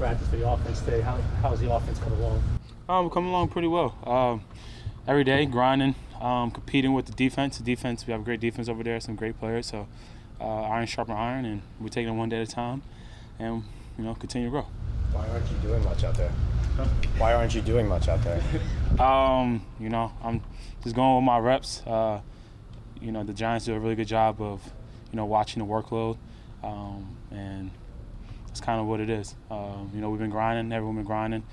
practice for the offense today. How, how's the offense come along? Um, we're coming along pretty well. Um, every day, grinding, um, competing with the defense. The defense, we have a great defense over there, some great players. So uh, iron sharpen iron, and we're taking it one day at a time, and you know, continue to grow. Why aren't you doing much out there? Why aren't you doing much out there? um, you know, I'm just going with my reps. Uh, you know, the Giants do a really good job of, you know, watching the workload, um, and that's kind of what it is. Uh, you know, we've been grinding, everyone been grinding,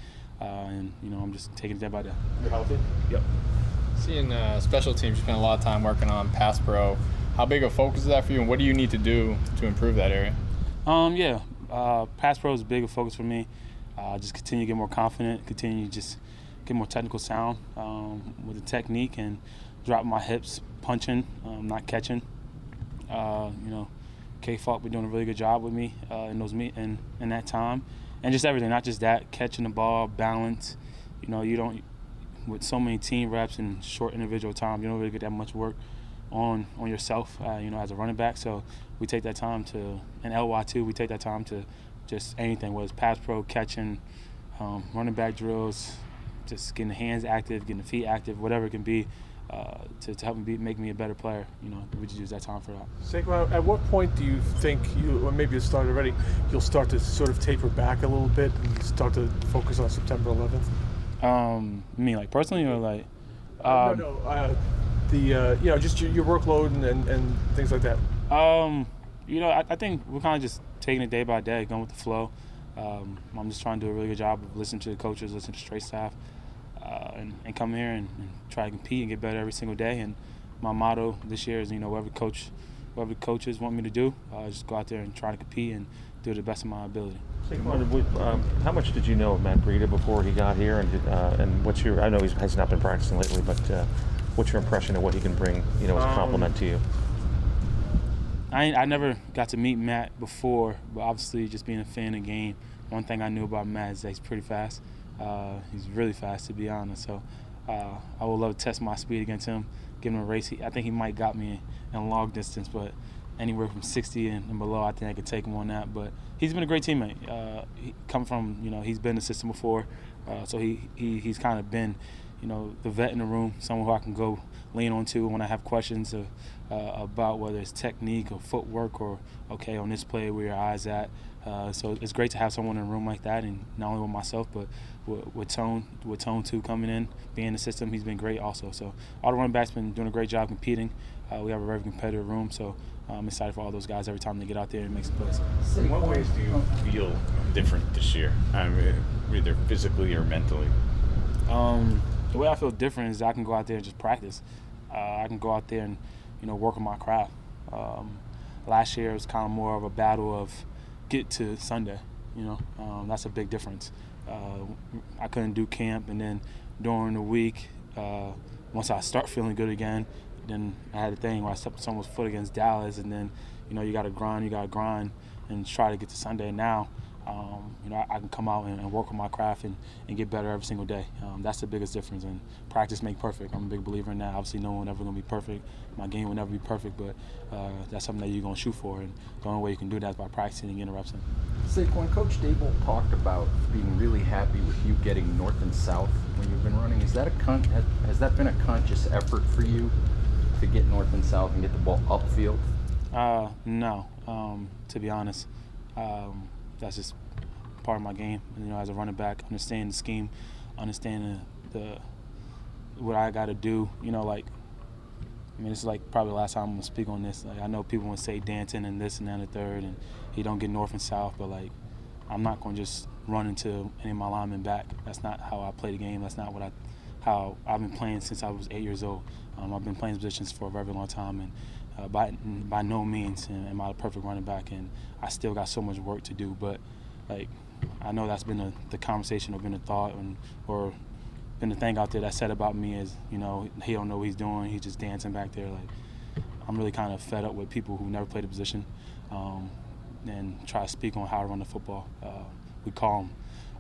uh, and you know, I'm just taking it day by day. You're healthy. Yep. Seeing uh, special teams, you spent a lot of time working on pass pro. How big a focus is that for you, and what do you need to do to improve that area? Um, yeah, uh, pass pro is a big focus for me. Uh, just continue to get more confident, continue to just get more technical sound um, with the technique and drop my hips, punching, um, not catching. Uh, you know, K Falk been doing a really good job with me uh, in those meet in, in that time, and just everything, not just that, catching the ball, balance. You know, you don't with so many team reps and short individual time, you don't really get that much work on on yourself. Uh, you know, as a running back, so we take that time to and LY too. We take that time to just anything, whether it's pass pro, catching, um, running back drills, just getting the hands active, getting the feet active, whatever it can be uh, to, to, help me be, make me a better player. You know, we just use that time for that. Saquon, at what point do you think you, or maybe it started already, you'll start to sort of taper back a little bit and start to focus on September 11th? Um, me, like personally, or like? Um, no, no. Uh, the uh, you know just your, your workload and, and, and, things like that. Um, you know, I, I think we're kind of just taking it day by day, going with the flow. Um, I'm just trying to do a really good job of listening to the coaches, listening to straight staff uh, and, and, come here and, and, try to compete and get better every single day. And my motto this year is, you know, whatever coach, whatever coaches want me to do, uh, just go out there and try to compete and do the best of my ability. Um, how much did you know of Matt Breida before he got here, and uh, and what's your? I know he has not been practicing lately, but uh, what's your impression of what he can bring, you know, as a compliment um, to you? I, I never got to meet Matt before, but obviously just being a fan of the game, one thing I knew about Matt is that he's pretty fast. Uh, he's really fast, to be honest. So uh, I would love to test my speed against him, give him a race. He, I think he might got me in long distance, but anywhere from 60 and, and, below, I think I could take him on that. But he's been a great teammate. Uh, he come from, you know, he's been in the system before, uh, so he, he he's kind of been, you know, the vet in the room, someone who I can go lean on to when I have questions uh, about whether it's technique or footwork or okay on this play where your eyes at. Uh, so it's great to have someone in a room like that, and not only with myself, but with, with Tone, with Tone too coming in, being in the system, he's been great also. So all the running backs been doing a great job competing. Uh, we have a very competitive room, so I'm excited for all those guys every time they get out there and make some plays. In what ways do you feel different this year, I mean, either physically or mentally? Um, the way I feel different is I can go out there and just practice. Uh, I can go out there and you know work on my craft. Um, last year it was kind of more of a battle of get to Sunday. You know, um, that's a big difference. Uh, I couldn't do camp, and then during the week, uh, once I start feeling good again, then I had a thing where I stepped on someone's foot against Dallas, and then you know you got to grind, you got to grind, and try to get to Sunday. Now um, you know, I, I, can come out and, and, work on my craft and, and get better every single day. Um, that's the biggest difference. And practice make perfect. I'm a big believer in that. Obviously, no one ever gonna be perfect. My game will never be perfect, but uh, that's something that you're gonna shoot for. And the only way you can do that is by practicing and getting reps in. Saquon, Coach Daboll talked about being really happy with you getting north and south when you've been running. Is that a con- has, has that been a conscious effort for you to get north and south and get the ball upfield? Uh, no. Um, to be honest. Um, that's just part of my game. You know, as a running back, understanding the scheme, understanding the, the what I got to do. You know, like I mean, it's like probably the last time I'm gonna speak on this. Like I know people want to say Danton and this and that and the third, and he don't get north and south, but like I'm not gonna just run into any of my linemen back. That's not how I play the game. That's not what I how I've been playing since I was eight years old. Um, I've been playing positions for a very long time, and uh, by by no means am I a perfect running back, and I still got so much work to do. But like I know that's been a, the conversation or been a thought, and or been the thing out there that said about me is you know he don't know what he's doing. He's just dancing back there. Like I'm really kind of fed up with people who never played a position, um, and try to speak on how to run the football. Uh, we call them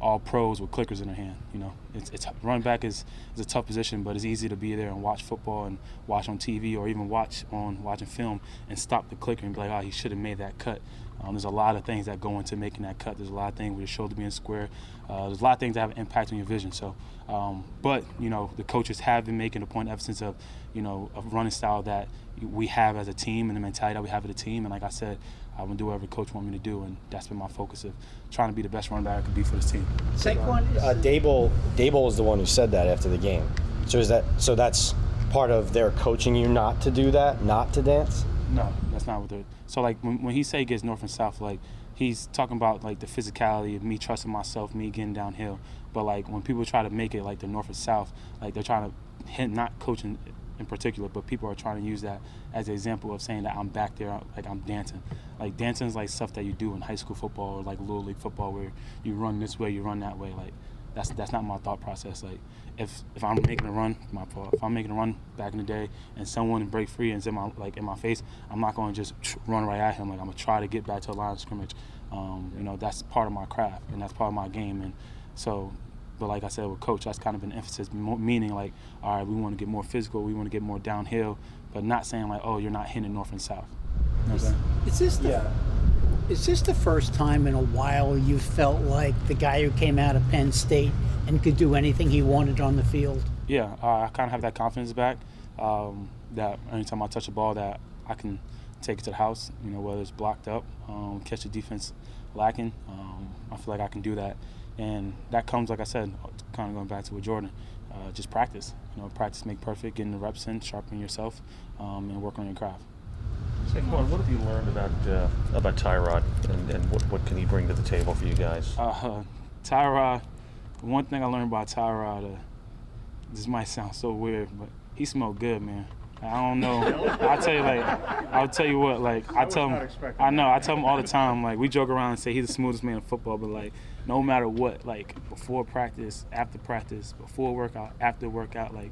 all pros with clickers in their hand. You know, it's, it's running back is, is a tough position, but it's easy to be there and watch football and watch on TV or even watch on watching film and stop the clicker and be like, oh, he should have made that cut. Um, there's a lot of things that go into making that cut. There's a lot of things with your shoulder being square. Uh, there's a lot of things that have an impact on your vision. So, um, but you know, the coaches have been making a point ever since of, you know, a running style that we have as a team and the mentality that we have as a team. And like I said, I'm gonna do whatever the coach wants me to do, and that's been my focus of trying to be the best running back I could be for this team. Saquon, uh, Daboll, Daboll is the one who said that after the game. So is that so? That's part of their coaching you not to do that, not to dance. No, that's not what they're. So like when, when he say he gets north and south, like he's talking about like the physicality of me trusting myself, me getting downhill. But like when people try to make it like the north and south, like they're trying to hint not coaching in particular, but people are trying to use that as an example of saying that I'm back there, like I'm dancing. Like dancing is like stuff that you do in high school football or like little league football, where you run this way, you run that way. Like that's that's not my thought process. Like if if I'm making a run, my fault. If I'm making a run back in the day and someone break free and in my like in my face, I'm not going to just run right at him. Like I'm gonna try to get back to a line of scrimmage. Um, you know that's part of my craft and that's part of my game. And so but like I said with coach, that's kind of an emphasis, meaning like, all right, we want to get more physical, we want to get more downhill, but not saying like, oh, you're not hitting north and south. You know is, is this the, yeah. Is this the first time in a while you felt like the guy who came out of Penn State and could do anything he wanted on the field? Yeah, uh, I kind of have that confidence back. Um, that anytime I touch a ball, that I can take it to the house. You know, whether it's blocked up, um, catch the defense lacking. Um, I feel like I can do that and that comes, like I said, kind of going back to what Jordan, uh, just practice. You know, practice make perfect, getting the reps in, sharpening yourself, um, and working on your craft. Saquon, what have you learned about uh, about Tyrod, and, and what, what can he bring to the table for you guys? Uh, Tyrod, one thing I learned about Tyrod, uh, this might sound so weird, but he smelled good, man. I don't know. I tell you, like, I'll tell you what, like, I, I tell him, I know, I tell him all the time, like, we joke around and say he's the smoothest man in football, but like, no matter what, like, before practice, after practice, before workout, after workout, like,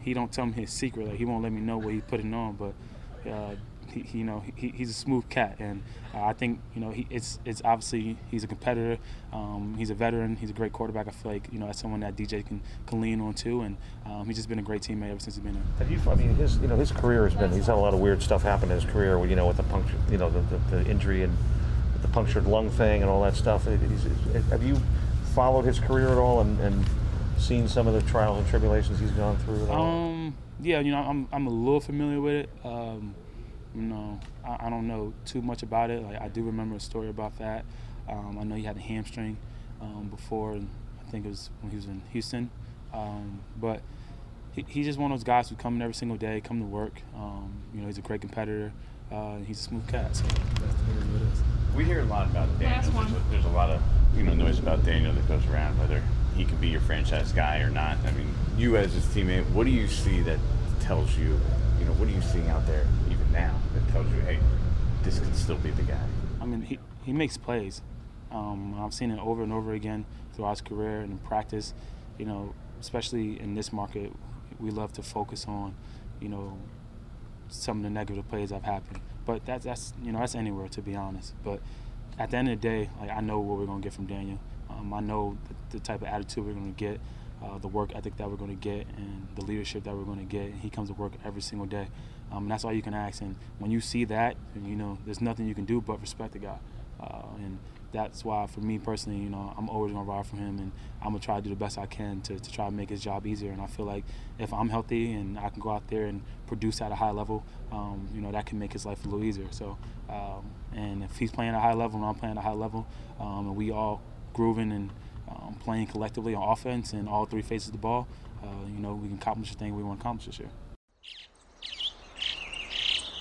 he don't tell me his secret, like, he won't let me know what he's putting on, but uh, he, he, you know, he, he's a smooth cat, and uh, I think you know he, it's it's obviously he's a competitor. Um, he's a veteran. He's a great quarterback. I feel like you know that's someone that DJ can, can lean on too, and um, he's just been a great teammate ever since he's been here. Have you? I mean, his you know his career has been he's had a lot of weird stuff happen in his career. You know, with the puncture, you know, the, the, the injury and the punctured lung thing and all that stuff. He's, have you followed his career at all and, and seen some of the trials and tribulations he's gone through? Um, yeah, you know, I'm I'm a little familiar with it. Um, you know, I, I, don't know too much about it. Like I do remember a story about that. Um, I know he had a hamstring um, before, and I think it was when he was in Houston. Um, but he, he's just one of those guys who come in every single day, come to work. Um, you know, he's a great competitor. Uh, he's a smooth cat. So that's what it is. We hear a lot about Daniel. There's a, there's a lot of you know noise about Daniel that goes around whether he can be your franchise guy or not. I mean, you as his teammate, what do you see that tells you, you know, what are you seeing out there now that tells you, hey, this could still be the guy? I mean, he, he makes plays. Um, I've seen it over and over again throughout his career and in practice. You know, especially in this market, we love to focus on, you know, some of the negative plays that have happened. But that's that's you know that's anywhere to be honest. But at the end of the day, like I know what we're gonna get from Daniel. Um, I know the, the, type of attitude we're gonna get, uh, the work ethic that we're gonna get, and the leadership that we're gonna get. He comes to work every single day, um, and that's all you can ask. And when you see that, you know, there's nothing you can do but respect the guy. Uh, and that's why, for me personally, you know, I'm always gonna ride for him, and I'm gonna try to do the best I can to, to try to make his job easier. And I feel like if I'm healthy and I can go out there and produce at a high level, um, you know, that can make his life a little easier. So, um, and if he's playing at a high level and I'm playing at a high level, um, and we all grooving and um, playing collectively on offense and all three phases of the ball, uh, you know, we can accomplish the thing we want to accomplish this year.